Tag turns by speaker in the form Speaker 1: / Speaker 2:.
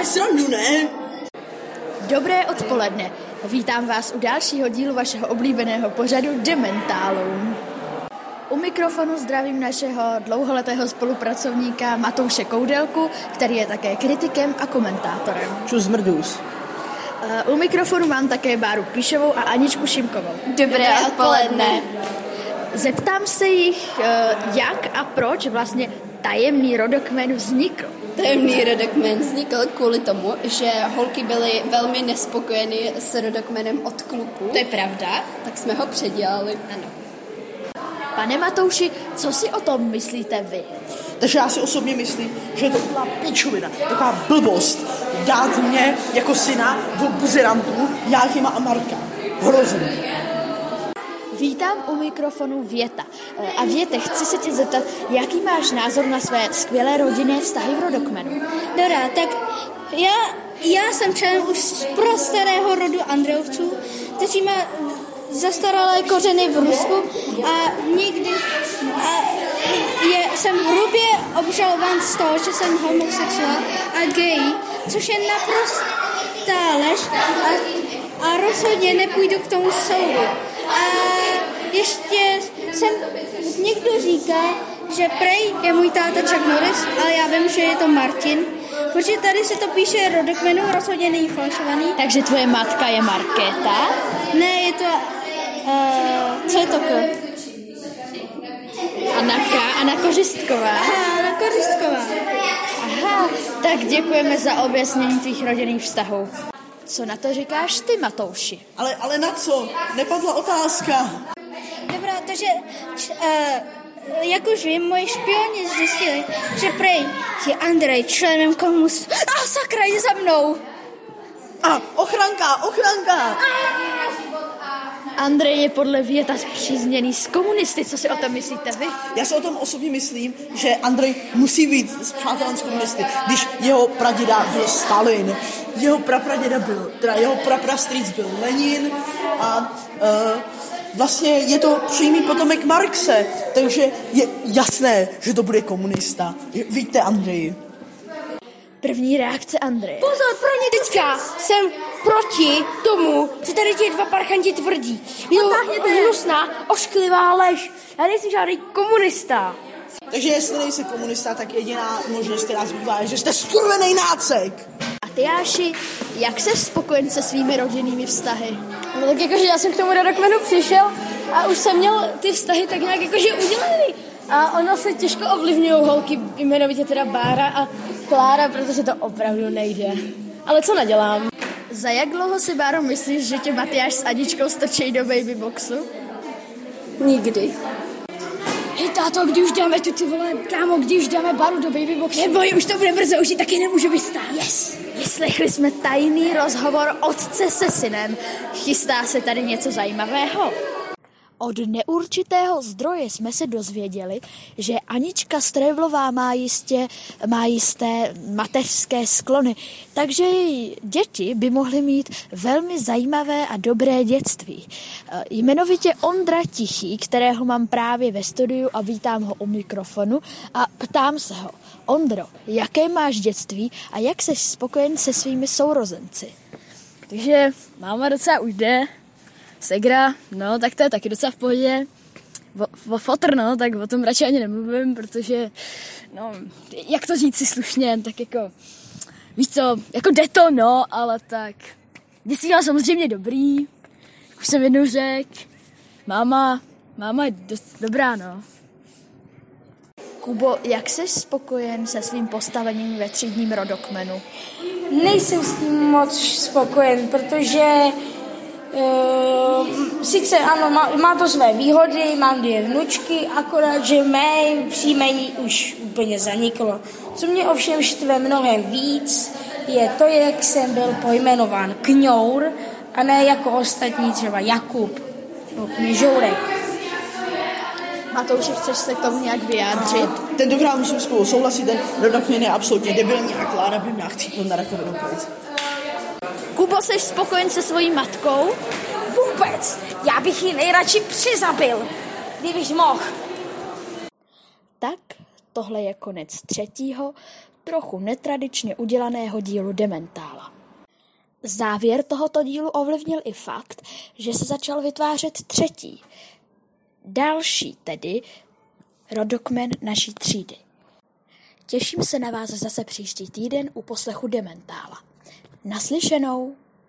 Speaker 1: děláš srandu, ne?
Speaker 2: Dobré odpoledne. Vítám vás u dalšího dílu vašeho oblíbeného pořadu Dementálům. U mikrofonu zdravím našeho dlouholetého spolupracovníka Matouše Koudelku, který je také kritikem a komentátorem.
Speaker 1: Čus mrdus.
Speaker 2: Eh, U mikrofonu mám také Báru Píšovou a Aničku Šimkovou.
Speaker 3: Dobré odpoledne.
Speaker 2: Zeptám se jich, eh, jak a proč vlastně tajemný rodokmen vznikl.
Speaker 3: Tajemný rodokmen vznikl kvůli tomu, že holky byly velmi nespokojeny s rodokmenem od kluků.
Speaker 4: To je pravda.
Speaker 3: Tak jsme ho předělali.
Speaker 4: Ano.
Speaker 2: Pane Matouši, co si o tom myslíte vy?
Speaker 1: Takže já si osobně myslím, že je to úplná pičovina, taková blbost dát mě jako syna do buzerantů Jáchyma a Marka. Hrozný.
Speaker 2: Vítám u mikrofonu Věta. Eh, A Věte, chci se tě zeptat, jaký máš názor na své skvělé rodinné vztahy v rodokmenu?
Speaker 5: Dobrá, tak já, já jsem člen už z prostarého rodu Andreovců, kteří má zastaralé kořeny v Rusku a nikdy a je, jsem hrubě obžalován z toho, že jsem homosexuál a gay, což je naprostá lež a, a rozhodně nepůjdu k tomu soudu. A ještě jsem, někdo říká, že Prej je můj táta Chuck Norris, ale já vím, že je to Martin, protože tady se to píše rodokmenu, rozhodně není falšovaný.
Speaker 2: Takže tvoje matka je Markéta?
Speaker 5: Ne, je to, uh, co je to K?
Speaker 2: Anaka, Anna Kořistková.
Speaker 5: Hanna Kořistková.
Speaker 2: Aha, tak děkujeme za objasnění tvých rodinných vztahů. Co na to říkáš ty, Matouši?
Speaker 1: Ale, ale na co? Nepadla otázka.
Speaker 5: Dobrá, takže č, uh, jak už vím, moji špioni zjistili, že Prej je Andrej členem komunistů. A sakra, je za mnou!
Speaker 1: A, ochranka, ochranka!
Speaker 2: Andrej je podle Věta zpřízněný s komunisty. Co si o tom myslíte vy?
Speaker 1: Já si o tom osobně myslím, že Andrej musí být s přátelem s komunisty, když jeho praděda byl Stalin, jeho prapraděda byl, teda jeho praprastrýc byl Lenin a uh, vlastně je to přímý potomek Marxe, takže je jasné, že to bude komunista. Víte, Andrej.
Speaker 2: První reakce Andreje.
Speaker 6: Pozor, pro ně teďka jsem proti tomu, co tady ti dva parchanti tvrdí. Je to hnusná, ošklivá lež. Já nejsem žádný komunista.
Speaker 1: Takže jestli nejsi komunista, tak jediná možnost, která zbývá, je, že jste skurvený nácek.
Speaker 2: A ty, Jáši, jak jsi spokojen se svými rodinnými vztahy?
Speaker 6: No tak jakože já jsem k tomu rodokmenu přišel a už jsem měl ty vztahy tak nějak jakože udělaný. A ono se těžko ovlivňují holky, jmenovitě teda Bára a Klára, protože to opravdu nejde. Ale co nadělám?
Speaker 2: Za jak dlouho si, Báro, myslíš, že tě Matyáš s Aničkou strčí do babyboxu?
Speaker 3: Nikdy.
Speaker 6: Hej táto, kdy už dáme tu ty vole, kámo, kdy už dáme baru do babyboxu? Neboj, už to bude brzo, už ji taky nemůžu vystát.
Speaker 2: Yes! Vyslechli jsme tajný rozhovor otce se synem. Chystá se tady něco zajímavého? Od neurčitého zdroje jsme se dozvěděli, že Anička Strejblová má, jistě, má jisté mateřské sklony, takže její děti by mohly mít velmi zajímavé a dobré dětství. E, Jmenovitě Ondra Tichý, kterého mám právě ve studiu a vítám ho u mikrofonu a ptám se ho, Ondro, jaké máš dětství a jak jsi spokojen se svými sourozenci?
Speaker 6: Takže máma docela už jde, segra, no tak to je taky docela v pohodě. O, o fotr, no, tak o tom radši ani nemluvím, protože, no, jak to říct si slušně, tak jako, víš co, jako jde to, no, ale tak, dětství mám samozřejmě dobrý, už jsem jednou řekl, máma, máma je dost dobrá, no.
Speaker 2: Kubo, jak jsi spokojen se svým postavením ve třídním rodokmenu?
Speaker 7: Nejsem s tím moc spokojen, protože uh, sice ano, má, má to své výhody, mám dvě vnučky, akorát, že mé příjmení už úplně zaniklo. Co mě ovšem štve mnohem víc, je to, jak jsem byl pojmenován kňour a ne jako ostatní třeba Jakub nebo kněžourek.
Speaker 2: Matouši, chceš se k tomu nějak vyjádřit?
Speaker 1: Tentokrát musím spolu souhlasit, ten rodokměn je absolutně debilní a Klára by měla chcípnout na rakovinu plic.
Speaker 2: Kubo, jsi spokojen se svojí matkou?
Speaker 7: Vůbec! Já bych ji nejradši přizabil, kdybych mohl.
Speaker 2: Tak, tohle je konec třetího, trochu netradičně udělaného dílu Dementála. Závěr tohoto dílu ovlivnil i fakt, že se začal vytvářet třetí, další tedy rodokmen naší třídy. Těším se na vás zase příští týden u poslechu Dementála. Naslyšenou!